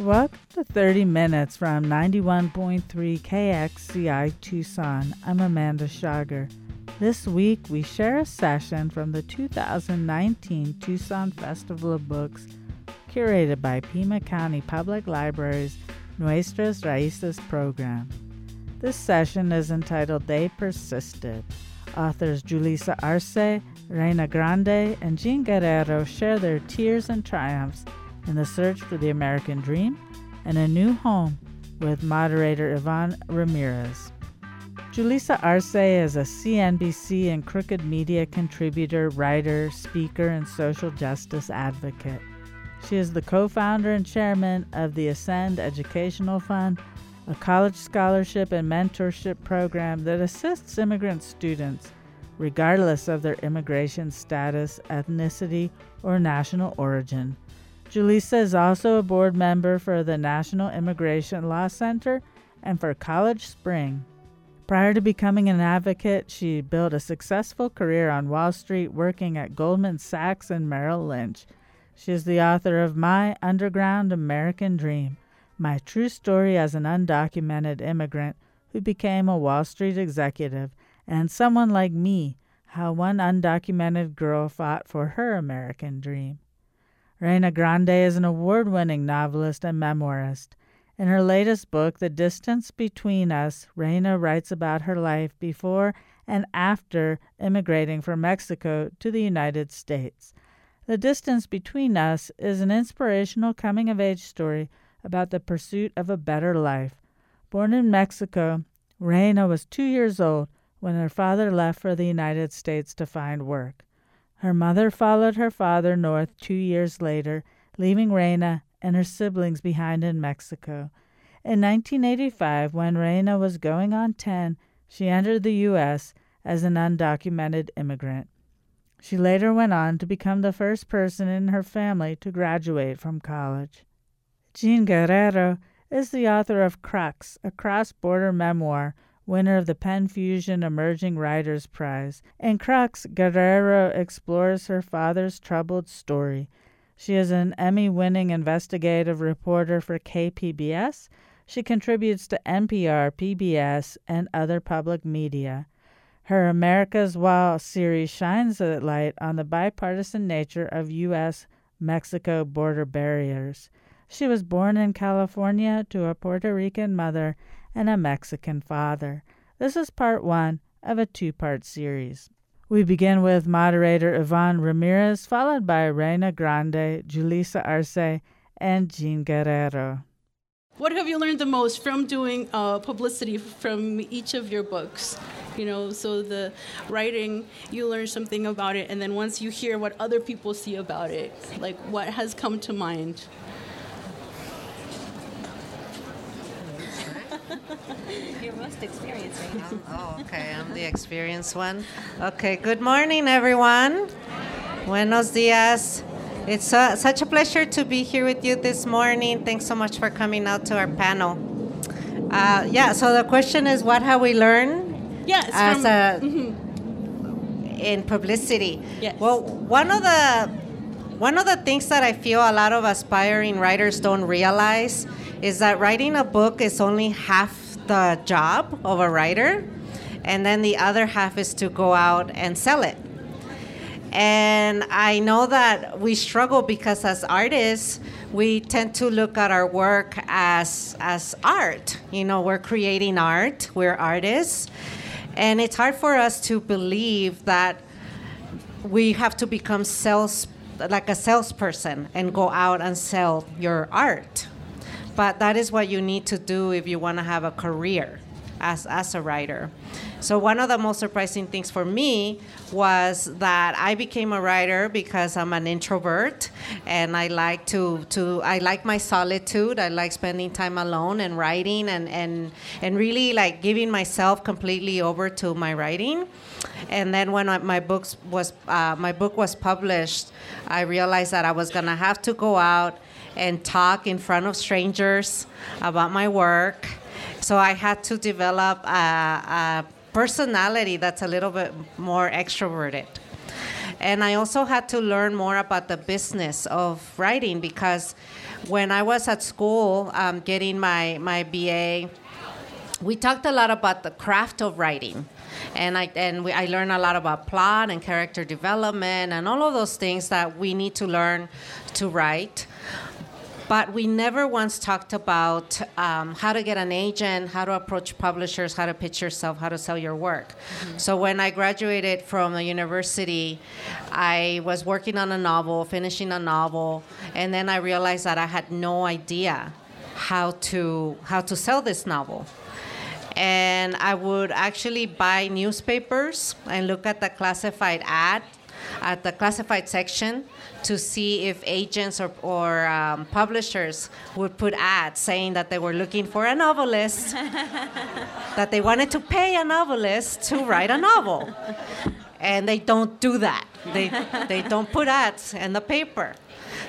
Welcome to 30 Minutes from 91.3 KXCI Tucson. I'm Amanda Schager. This week we share a session from the 2019 Tucson Festival of Books, curated by Pima County Public Library's Nuestras Raíces program. This session is entitled They Persisted. Authors Julissa Arce, Reyna Grande, and Jean Guerrero share their tears and triumphs in the search for the American dream and a new home with moderator Yvonne Ramirez. Julissa Arce is a CNBC and Crooked Media contributor, writer, speaker, and social justice advocate. She is the co founder and chairman of the Ascend Educational Fund, a college scholarship and mentorship program that assists immigrant students, regardless of their immigration status, ethnicity, or national origin. Julissa is also a board member for the National Immigration Law Center and for College Spring. Prior to becoming an advocate, she built a successful career on Wall Street working at Goldman Sachs and Merrill Lynch. She is the author of My Underground American Dream, my true story as an undocumented immigrant who became a Wall Street executive, and someone like me, how one undocumented girl fought for her American dream. Reyna Grande is an award winning novelist and memoirist. In her latest book, The Distance Between Us, Reyna writes about her life before and after immigrating from Mexico to the United States. The Distance Between Us is an inspirational coming of age story about the pursuit of a better life. Born in Mexico, Reyna was two years old when her father left for the United States to find work. Her mother followed her father north two years later, leaving Reyna and her siblings behind in Mexico. In 1985, when Reyna was going on 10, she entered the U.S. as an undocumented immigrant. She later went on to become the first person in her family to graduate from college. Jean Guerrero is the author of Crux, a cross border memoir winner of the Pen Fusion Emerging Writers Prize. In Crux, Guerrero explores her father's troubled story. She is an Emmy winning investigative reporter for KPBS. She contributes to NPR, PBS, and other public media. Her America's Wall series shines a light on the bipartisan nature of U.S. Mexico border barriers. She was born in California to a Puerto Rican mother and a Mexican father. This is part one of a two part series. We begin with moderator Yvonne Ramirez, followed by Reyna Grande, Julissa Arce, and Jean Guerrero. What have you learned the most from doing uh, publicity from each of your books? You know, so the writing, you learn something about it, and then once you hear what other people see about it, like what has come to mind? Most experienced right now. Oh, okay. I'm the experienced one. Okay. Good morning, everyone. Buenos dias. It's uh, such a pleasure to be here with you this morning. Thanks so much for coming out to our panel. Uh, yeah. So the question is, what have we learned? Yes. As from, a mhm. in publicity. Yes. Well, one of the one of the things that I feel a lot of aspiring writers don't realize is that writing a book is only half the job of a writer, and then the other half is to go out and sell it. And I know that we struggle because as artists, we tend to look at our work as as art. You know, we're creating art, we're artists. And it's hard for us to believe that we have to become sales like a salesperson and go out and sell your art. But that is what you need to do if you want to have a career as, as a writer. So, one of the most surprising things for me was that I became a writer because I'm an introvert and I like to, to I like my solitude. I like spending time alone and writing and, and, and really like giving myself completely over to my writing. And then when I, my books was uh, my book was published, I realized that I was gonna have to go out and talk in front of strangers about my work. So I had to develop a, a personality that's a little bit more extroverted. And I also had to learn more about the business of writing because when I was at school um, getting my, my BA, we talked a lot about the craft of writing and I and we, I learned a lot about plot and character development and all of those things that we need to learn to write. But we never once talked about um, how to get an agent, how to approach publishers, how to pitch yourself, how to sell your work. Mm-hmm. So when I graduated from the university, I was working on a novel, finishing a novel, and then I realized that I had no idea how to how to sell this novel and I would actually buy newspapers and look at the classified ad at the classified section to see if agents or, or um, publishers would put ads saying that they were looking for a novelist, that they wanted to pay a novelist to write a novel. And they don't do that. They, they don't put ads in the paper.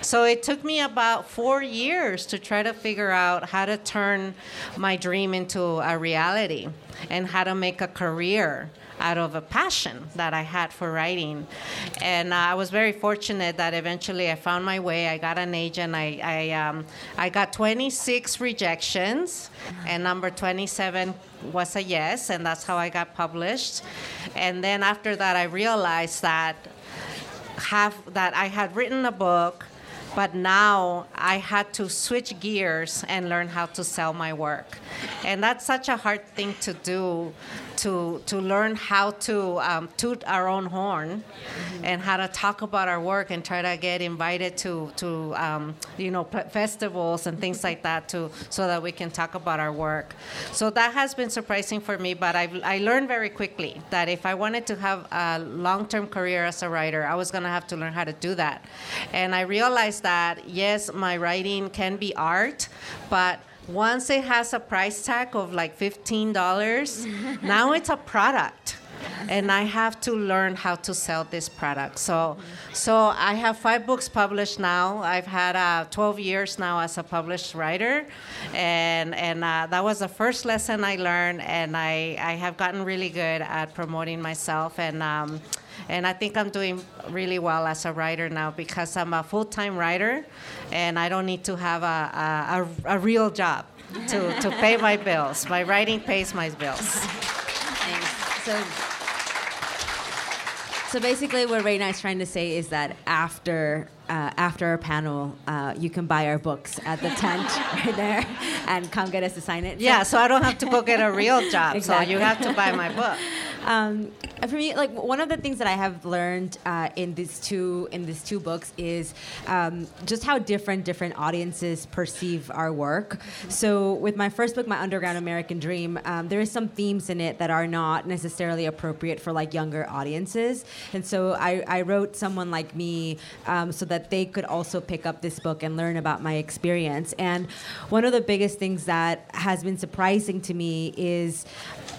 So it took me about four years to try to figure out how to turn my dream into a reality and how to make a career out of a passion that I had for writing. And uh, I was very fortunate that eventually I found my way. I got an agent. I, I, um, I got 26 rejections, and number 27 was a yes, and that's how I got published. And then after that, I realized that half that I had written a book but now I had to switch gears and learn how to sell my work. And that's such a hard thing to do to, to learn how to um, toot our own horn mm-hmm. and how to talk about our work and try to get invited to, to um, you know, festivals and things like that to, so that we can talk about our work. So that has been surprising for me, but I've, I learned very quickly that if I wanted to have a long-term career as a writer, I was going to have to learn how to do that. And I realized that, yes, my writing can be art, but once it has a price tag of like $15, now it's a product. And I have to learn how to sell this product. So, so I have five books published now. I've had uh, 12 years now as a published writer, and and uh, that was the first lesson I learned. And I I have gotten really good at promoting myself and. Um, and I think I'm doing really well as a writer now because I'm a full-time writer, and I don't need to have a, a, a real job to, to pay my bills. My writing pays my bills. Thanks. So, so basically, what Reyna is trying to say is that after uh, after our panel, uh, you can buy our books at the tent right there and come get us to sign it. Yeah, so I don't have to go get a real job. Exactly. So you have to buy my book. Um, for me, like one of the things that I have learned uh, in these two in these two books is um, just how different different audiences perceive our work. So with my first book, My Underground American Dream, um, there is some themes in it that are not necessarily appropriate for like younger audiences, and so I, I wrote someone like me um, so that they could also pick up this book and learn about my experience. And one of the biggest things that has been surprising to me is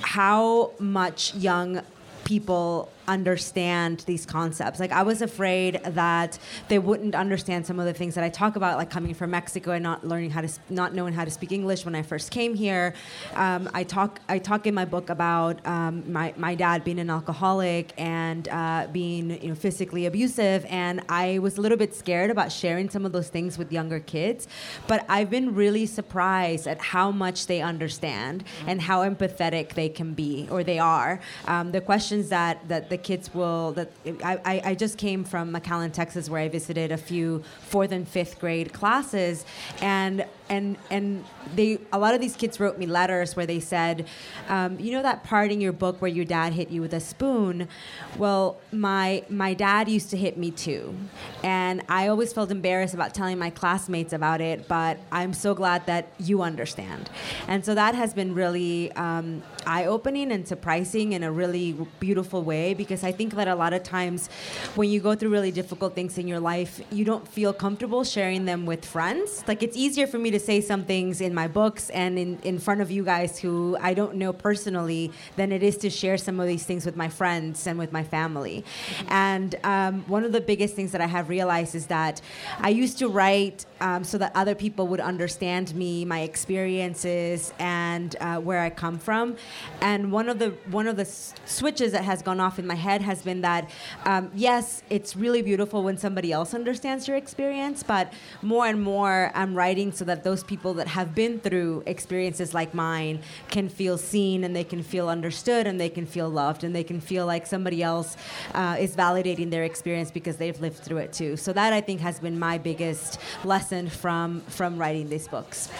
how much young people understand these concepts. Like I was afraid that they wouldn't understand some of the things that I talk about, like coming from Mexico and not learning how to, not knowing how to speak English when I first came here. Um, I talk, I talk in my book about um, my my dad being an alcoholic and uh, being you know physically abusive, and I was a little bit scared about sharing some of those things with younger kids. But I've been really surprised at how much they understand and how empathetic they can be or they are. Um, the questions that that the kids will that I, I just came from McAllen, Texas, where I visited a few fourth and fifth grade classes, and and and they a lot of these kids wrote me letters where they said, um, you know that part in your book where your dad hit you with a spoon. Well, my my dad used to hit me too, and I always felt embarrassed about telling my classmates about it. But I'm so glad that you understand, and so that has been really um, eye opening and surprising in a really beautiful way because I think that a lot of times when you go through really difficult things in your life, you don't feel comfortable sharing them with friends. Like it's easier for me to to say some things in my books and in, in front of you guys who I don't know personally than it is to share some of these things with my friends and with my family. And um, one of the biggest things that I have realized is that I used to write um, so that other people would understand me, my experiences, and uh, where I come from. And one of the one of the s- switches that has gone off in my head has been that um, yes, it's really beautiful when somebody else understands your experience, but more and more I'm writing so that those people that have been through experiences like mine can feel seen and they can feel understood and they can feel loved and they can feel like somebody else uh, is validating their experience because they've lived through it too. So that I think has been my biggest lesson from from writing these books.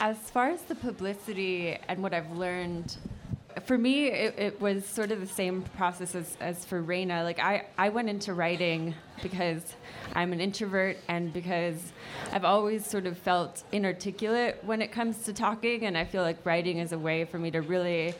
As far as the publicity and what I've learned, for me, it, it was sort of the same process as, as for Reyna. Like, I, I went into writing because I'm an introvert and because I've always sort of felt inarticulate when it comes to talking, and I feel like writing is a way for me to really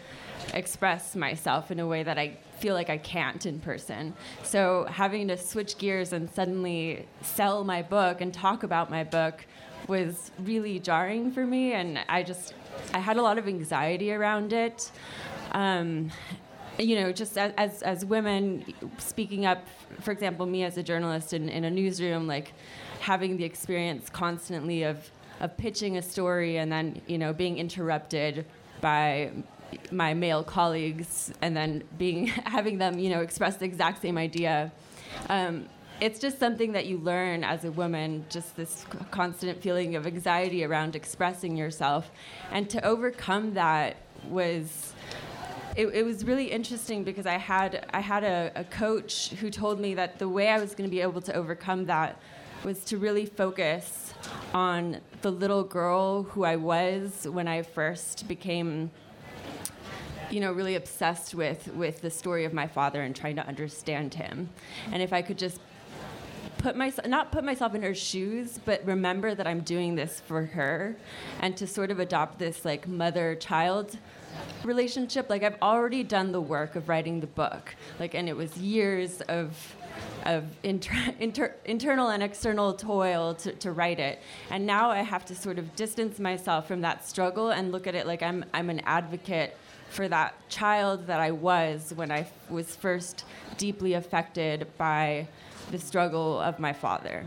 express myself in a way that I feel like I can't in person. So having to switch gears and suddenly sell my book and talk about my book was really jarring for me, and I just I had a lot of anxiety around it. Um, you know, just as, as, women speaking up, for example, me as a journalist in, in a newsroom, like having the experience constantly of of pitching a story and then you know being interrupted by my male colleagues and then being having them you know express the exact same idea. Um, it's just something that you learn as a woman just this constant feeling of anxiety around expressing yourself. And to overcome that was it, it was really interesting because I had I had a, a coach who told me that the way I was going to be able to overcome that was to really focus on the little girl who I was when I first became you know really obsessed with with the story of my father and trying to understand him. And if i could just put myself not put myself in her shoes but remember that i'm doing this for her and to sort of adopt this like mother child relationship like i've already done the work of writing the book like and it was years of of inter- inter- internal and external toil to, to write it and now i have to sort of distance myself from that struggle and look at it like i'm, I'm an advocate for that child that i was when I was first deeply affected by the struggle of my father.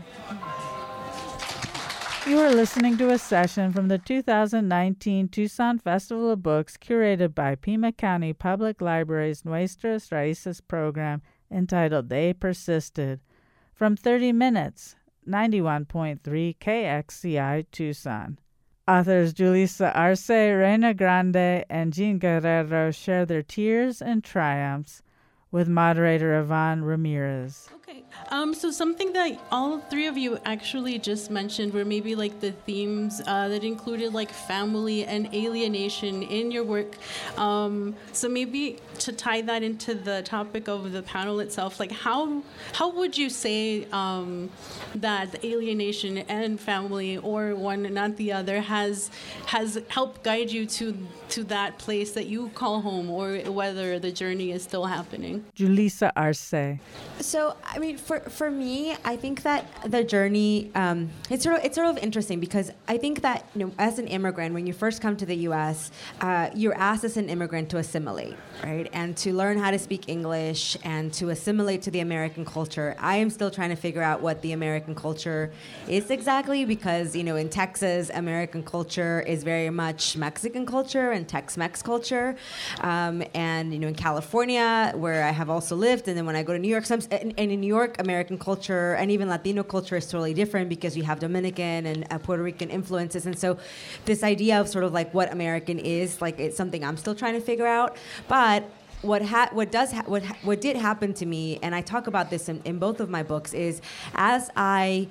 You are listening to a session from the 2019 Tucson Festival of Books curated by Pima County Public Library's Nuestras Raíces program entitled They Persisted. From 30 Minutes, 91.3 KXCI Tucson. Authors Julissa Arce, Reyna Grande, and Jean Guerrero share their tears and triumphs with moderator Yvonne Ramirez. Okay. Um, so something that all three of you actually just mentioned were maybe like the themes uh, that included like family and alienation in your work. Um, so maybe to tie that into the topic of the panel itself, like how how would you say um, that alienation and family, or one not the other, has has helped guide you to to that place that you call home, or whether the journey is still happening? Julissa Arce. So, I mean, for, for me, I think that the journey um, it's sort of it's sort of interesting because I think that you know, as an immigrant, when you first come to the U.S., uh, you're asked as an immigrant to assimilate, right, and to learn how to speak English and to assimilate to the American culture. I am still trying to figure out what the American culture is exactly because you know in Texas, American culture is very much Mexican culture and Tex-Mex culture, um, and you know in California, where I have also lived, and then when I go to New York, and, and in New York, American culture and even Latino culture is totally different because you have Dominican and uh, Puerto Rican influences. And so, this idea of sort of like what American is, like it's something I'm still trying to figure out. But what ha- what does ha- what ha- what did happen to me, and I talk about this in, in both of my books, is as I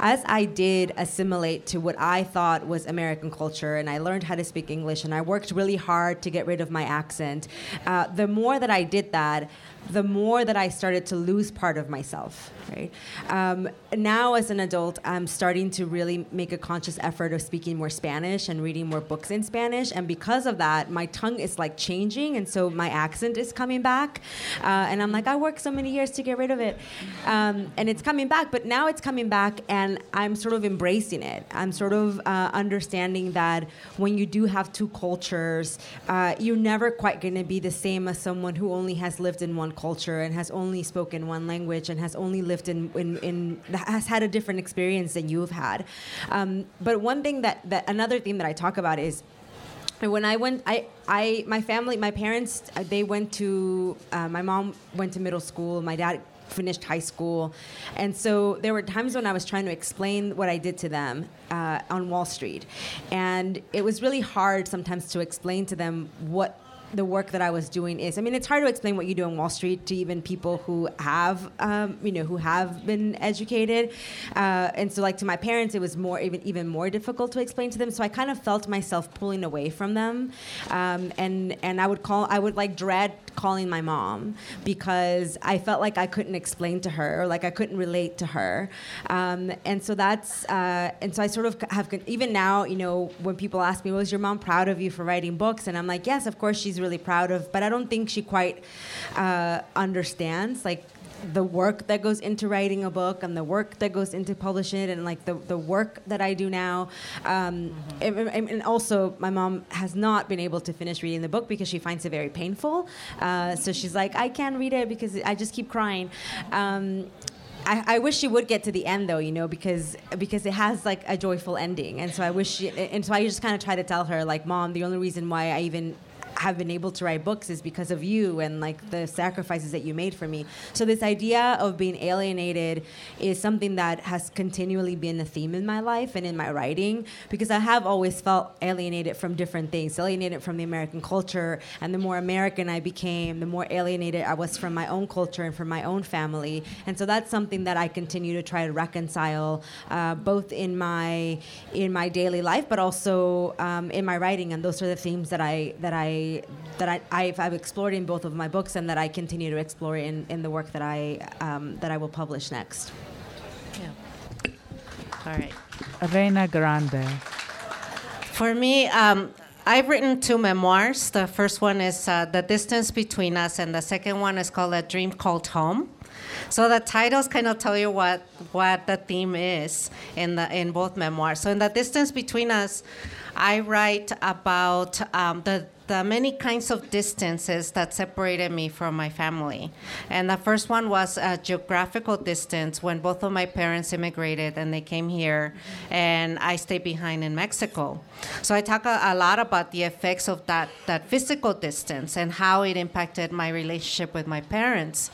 as I did assimilate to what I thought was American culture, and I learned how to speak English, and I worked really hard to get rid of my accent, uh, the more that I did that, the more that I started to lose part of myself. Right um, now, as an adult, I'm starting to really make a conscious effort of speaking more Spanish and reading more books in Spanish, and because of that, my tongue is like changing, and so my accent is coming back. Uh, and I'm like, I worked so many years to get rid of it, um, and it's coming back. But now it's coming back, and I'm sort of embracing it. I'm sort of uh, understanding that when you do have two cultures, uh, you're never quite going to be the same as someone who only has lived in one culture and has only spoken one language and has only lived in, in, in has had a different experience than you've had. Um, but one thing that, that another theme that I talk about is when I went, I, I, my family, my parents, uh, they went to, uh, my mom went to middle school. My dad finished high school. And so there were times when I was trying to explain what I did to them uh, on Wall Street. And it was really hard sometimes to explain to them what the work that I was doing is. I mean, it's hard to explain what you do on Wall Street to even people who have, um, you know, who have been educated. Uh, and so, like to my parents, it was more even even more difficult to explain to them. So I kind of felt myself pulling away from them, um, and and I would call, I would like dread calling my mom because I felt like I couldn't explain to her or like I couldn't relate to her. Um, and so that's, uh, and so I sort of have, even now, you know, when people ask me, was your mom proud of you for writing books? And I'm like, yes, of course she's really proud of, but I don't think she quite uh, understands like the work that goes into writing a book and the work that goes into publishing it and like the, the work that I do now. Um, mm-hmm. and, and, also, my mom has not been able to finish reading the book because she finds it very painful. Uh, so she's like, I can't read it because I just keep crying. Um, I, I, wish she would get to the end though, you know, because because it has like a joyful ending, and so I wish, she, and so I just kind of try to tell her like, mom, the only reason why I even have been able to write books is because of you and like the sacrifices that you made for me. So this idea of being alienated is something that has continually been a theme in my life and in my writing because I have always felt alienated from different things, alienated from the American culture, and the more American I became, the more alienated I was from my own culture and from my own family. And so that's something that I continue to try to reconcile uh, both in my in my daily life, but also um, in my writing. And those are the themes that I that I that I, I've, I've, explored in both of my books and that I continue to explore in, in the work that I um, that I will publish next. Yeah. All right. Reyna Grande. For me, um, I've written two memoirs. The first one is uh, The Distance Between Us, and the second one is called A Dream Called Home. So the titles kind of tell you what what the theme is in the in both memoirs. So in the distance between us, I write about um, the the many kinds of distances that separated me from my family. And the first one was a geographical distance when both of my parents immigrated and they came here, and I stayed behind in Mexico. So I talk a, a lot about the effects of that, that physical distance and how it impacted my relationship with my parents.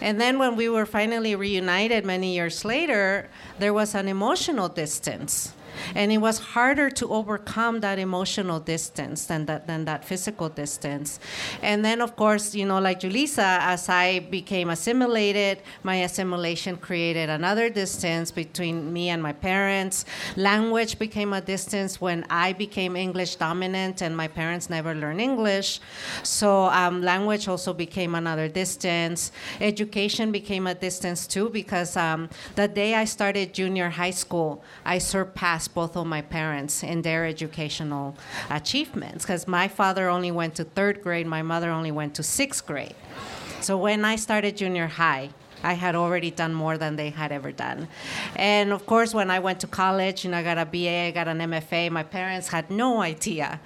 And then when we were finally reunited many years later, there was an emotional distance and it was harder to overcome that emotional distance than that than that physical distance. And then of course, you know, like Julissa, as I became assimilated, my assimilation created another distance between me and my parents. Language became a distance when I became English dominant and my parents never learned English. So um, language also became another distance. Education became a distance too because um, the day I started junior high school, I surpassed both of my parents in their educational achievements because my father only went to third grade, my mother only went to sixth grade. So when I started junior high, I had already done more than they had ever done. And of course, when I went to college, and I got a BA, I got an MFA, my parents had no idea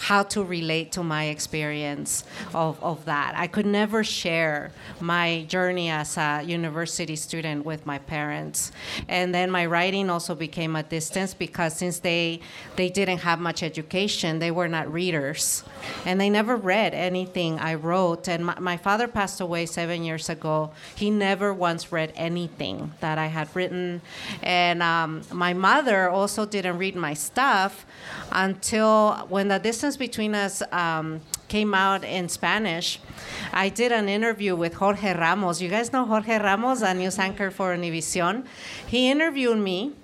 how to relate to my experience of, of that. I could never share my journey as a university student with my parents. And then my writing also became a distance because since they they didn't have much education, they were not readers. And they never read anything I wrote. And my, my father passed away seven years ago. He never never once read anything that I had written. And um, my mother also didn't read my stuff until when the distance between us um, came out in Spanish. I did an interview with Jorge Ramos. You guys know Jorge Ramos, a news anchor for Univision. He interviewed me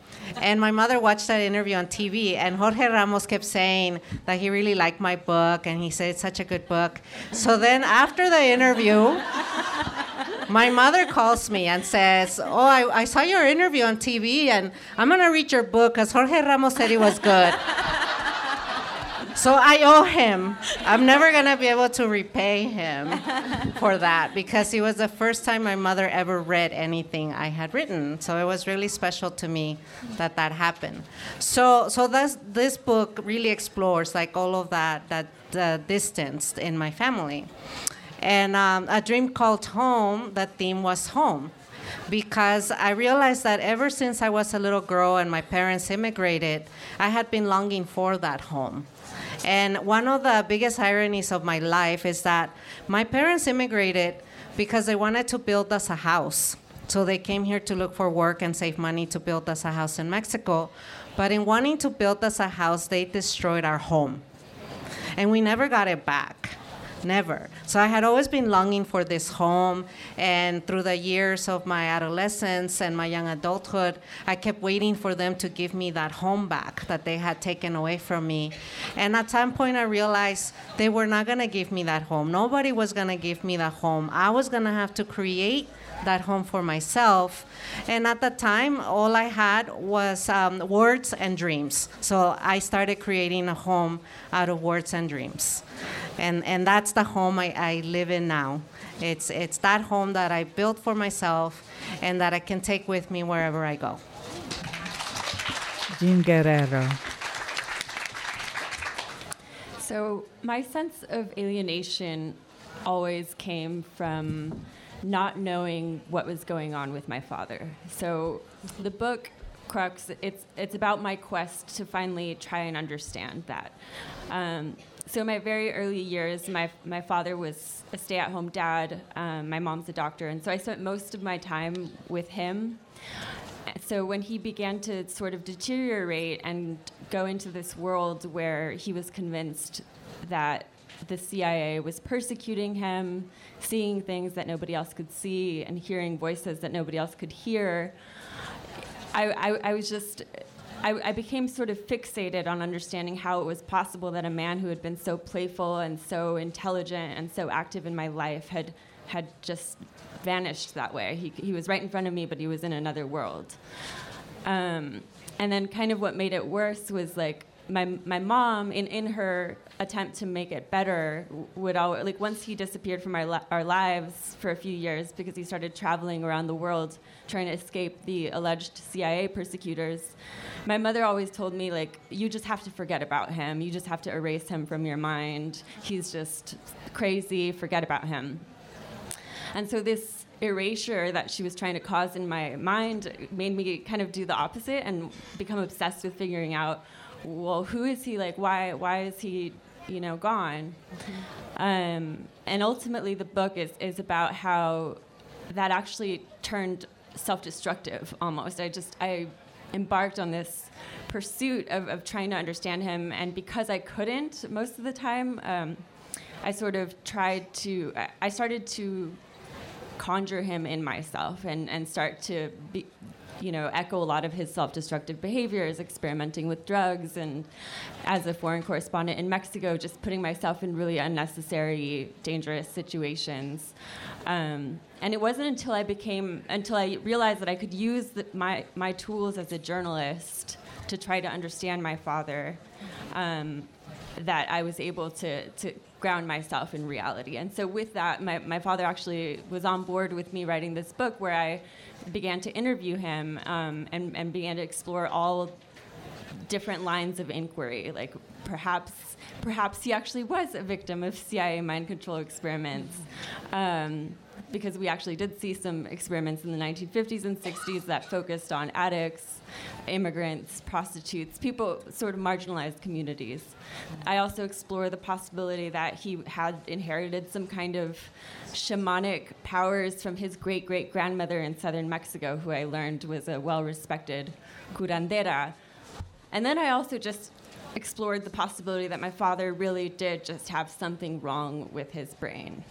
and my mother watched that interview on TV, and Jorge Ramos kept saying that he really liked my book, and he said it's such a good book. So then after the interview, my mother calls me and says, Oh, I, I saw your interview on TV, and I'm going to read your book because Jorge Ramos said it was good. So I owe him. I'm never going to be able to repay him for that because it was the first time my mother ever read anything I had written. So it was really special to me that that happened. So so this this book really explores like all of that that the distance in my family. And um, a dream called home. The theme was home because I realized that ever since I was a little girl and my parents immigrated, I had been longing for that home. And one of the biggest ironies of my life is that my parents immigrated because they wanted to build us a house. So they came here to look for work and save money to build us a house in Mexico. But in wanting to build us a house, they destroyed our home. And we never got it back. Never. So I had always been longing for this home, and through the years of my adolescence and my young adulthood, I kept waiting for them to give me that home back that they had taken away from me. And at some point, I realized they were not going to give me that home. Nobody was going to give me that home. I was going to have to create that home for myself. And at the time, all I had was um, words and dreams. So I started creating a home out of words and dreams. And, and that's the home I, I live in now. It's, it's that home that I built for myself and that I can take with me wherever I go. Jean Guerrero. So, my sense of alienation always came from not knowing what was going on with my father. So, the book Crux, it's, it's about my quest to finally try and understand that. Um, so in my very early years, my, my father was a stay-at-home dad. Um, my mom's a doctor, and so I spent most of my time with him. So when he began to sort of deteriorate and go into this world where he was convinced that the CIA was persecuting him, seeing things that nobody else could see, and hearing voices that nobody else could hear, I, I, I was just I, I, became sort of fixated on understanding how it was possible that a man who had been so playful and so intelligent and so active in my life had had just vanished that way. He, he was right in front of me, but he was in another world. Um, and then, kind of what made it worse was like my my mom, in in her attempt to make it better, would always like once he disappeared from our li- our lives for a few years because he started traveling around the world trying to escape the alleged CIA persecutors my mother always told me like you just have to forget about him. You just have to erase him from your mind. He's just crazy. Forget about him. And so this erasure that she was trying to cause in my mind made me kind of do the opposite and become obsessed with figuring out well who is he like why why is he you know gone um, and ultimately the book is, is about how that actually turned self-destructive almost i just i embarked on this pursuit of, of trying to understand him. And because I couldn't most of the time, um, I sort of tried to, I started to conjure him in myself and, and start to be, you know, echo a lot of his self-destructive behaviors, experimenting with drugs, and as a foreign correspondent in Mexico, just putting myself in really unnecessary, dangerous situations. Um, and it wasn't until I became, until I realized that I could use the, my my tools as a journalist to try to understand my father, um, that I was able to to ground myself in reality. And so with that, my, my father actually was on board with me writing this book where I began to interview him um, and, and began to explore all different lines of inquiry, like perhaps perhaps he actually was a victim of CIA mind control experiments. Um, because we actually did see some experiments in the 1950s and 60s that focused on addicts, immigrants, prostitutes, people, sort of marginalized communities. I also explore the possibility that he had inherited some kind of shamanic powers from his great great grandmother in southern Mexico, who I learned was a well respected curandera. And then I also just explored the possibility that my father really did just have something wrong with his brain.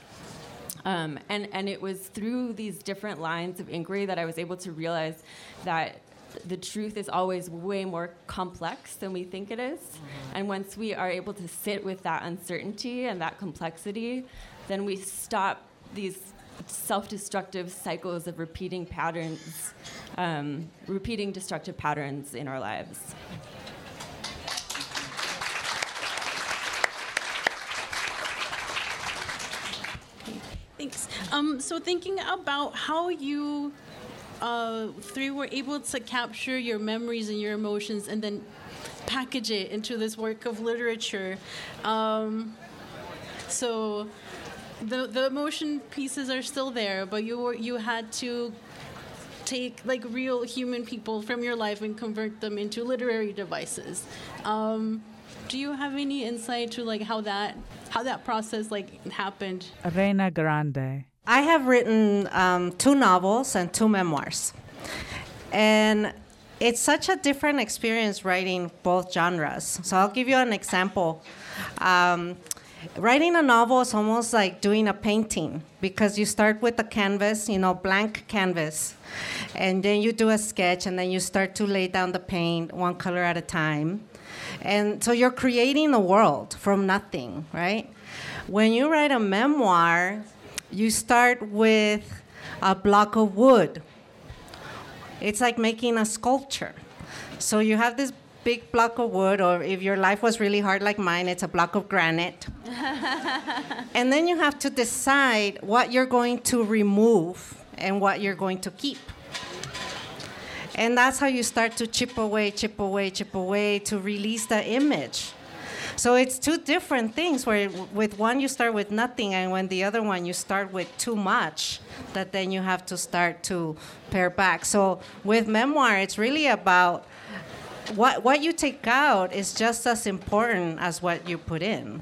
Um, and, and it was through these different lines of inquiry that I was able to realize that the truth is always way more complex than we think it is. Mm-hmm. And once we are able to sit with that uncertainty and that complexity, then we stop these self-destructive cycles of repeating patterns, um, repeating destructive patterns in our lives. Thanks. Um, so thinking about how you uh, three were able to capture your memories and your emotions and then package it into this work of literature. Um, so the the emotion pieces are still there, but you were, you had to take like real human people from your life and convert them into literary devices. Um, Do you have any insight to like how that how that process like happened? Reyna Grande. I have written um, two novels and two memoirs. And it's such a different experience writing both genres. So I'll give you an example. Um, writing a novel is almost like doing a painting because you start with a canvas, you know, blank canvas, and then you do a sketch, and then you start to lay down the paint one color at a time. And so you're creating a world from nothing, right? When you write a memoir, you start with a block of wood. It's like making a sculpture. So you have this big block of wood, or if your life was really hard like mine, it's a block of granite. and then you have to decide what you're going to remove and what you're going to keep. And that's how you start to chip away, chip away, chip away to release the image. So it's two different things where with one you start with nothing and when the other one you start with too much that then you have to start to pare back. So with memoir it's really about what what you take out is just as important as what you put in.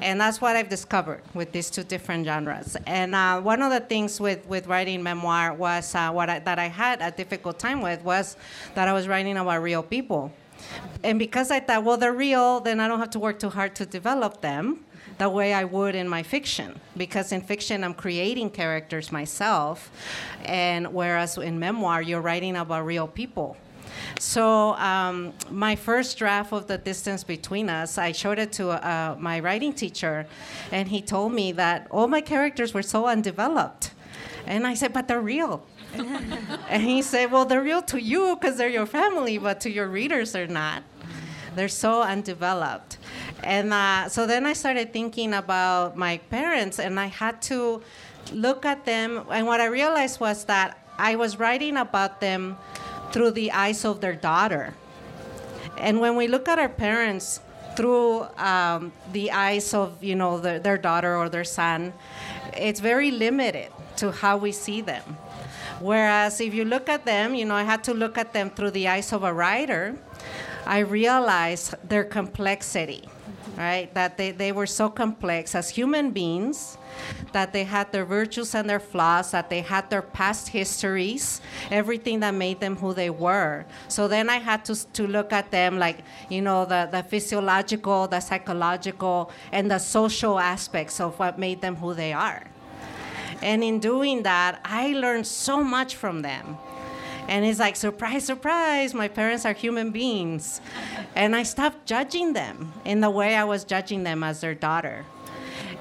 And that's what I've discovered with these two different genres. And uh, one of the things with, with writing memoir was uh, what I, that I had a difficult time with was that I was writing about real people. And because I thought, well, they're real, then I don't have to work too hard to develop them the way I would in my fiction. Because in fiction, I'm creating characters myself. And whereas in memoir, you're writing about real people. So um, my first draft of the distance between us, I showed it to uh, my writing teacher, and he told me that all my characters were so undeveloped. And I said, but they're real. and he said, well, they're real to you because they're your family, but to your readers, they're not. They're so undeveloped. And uh, so then I started thinking about my parents, and I had to look at them. And what I realized was that I was writing about them through the eyes of their daughter. And when we look at our parents through um, the eyes of you know the, their daughter or their son, it's very limited to how we see them. Whereas if you look at them, you know, I had to look at them through the eyes of a writer. I realized their complexity, right? That they, they were so complex as human beings that they had their virtues and their flaws, that they had their past histories, everything that made them who they were. So then I had to, to look at them like, you know, the, the physiological, the psychological, and the social aspects of what made them who they are. And in doing that, I learned so much from them. And it's like, surprise, surprise, my parents are human beings. And I stopped judging them in the way I was judging them as their daughter.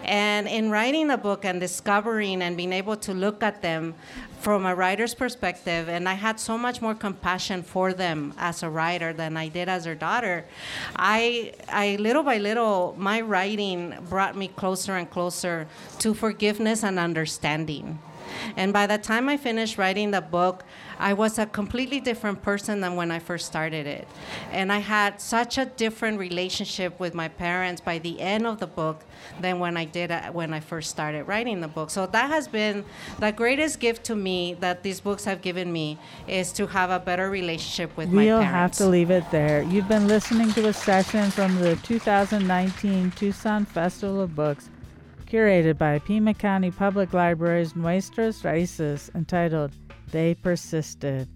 And in writing a book and discovering and being able to look at them from a writer's perspective, and I had so much more compassion for them as a writer than I did as their daughter. I, I little by little, my writing brought me closer and closer to forgiveness and understanding. And by the time I finished writing the book, I was a completely different person than when I first started it. And I had such a different relationship with my parents by the end of the book than when I did uh, when I first started writing the book. So that has been the greatest gift to me that these books have given me is to have a better relationship with my parents. we'll have to leave it there. You've been listening to a session from the 2019 Tucson Festival of Books, curated by Pima County Public Library's Nuestras Raíces, entitled They Persisted.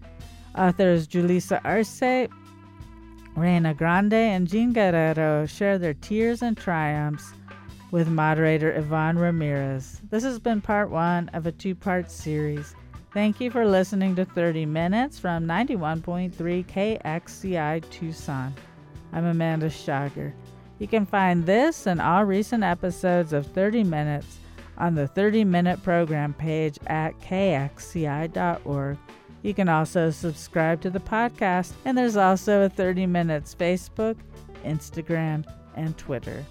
Authors Julissa Arce, Reyna Grande, and Jean Guerrero share their tears and triumphs with moderator Yvonne Ramirez. This has been part one of a two part series. Thank you for listening to 30 Minutes from 91.3 KXCI Tucson. I'm Amanda Schager. You can find this and all recent episodes of 30 Minutes on the 30 Minute Program page at kxci.org. You can also subscribe to the podcast, and there's also a 30 Minutes Facebook, Instagram, and Twitter.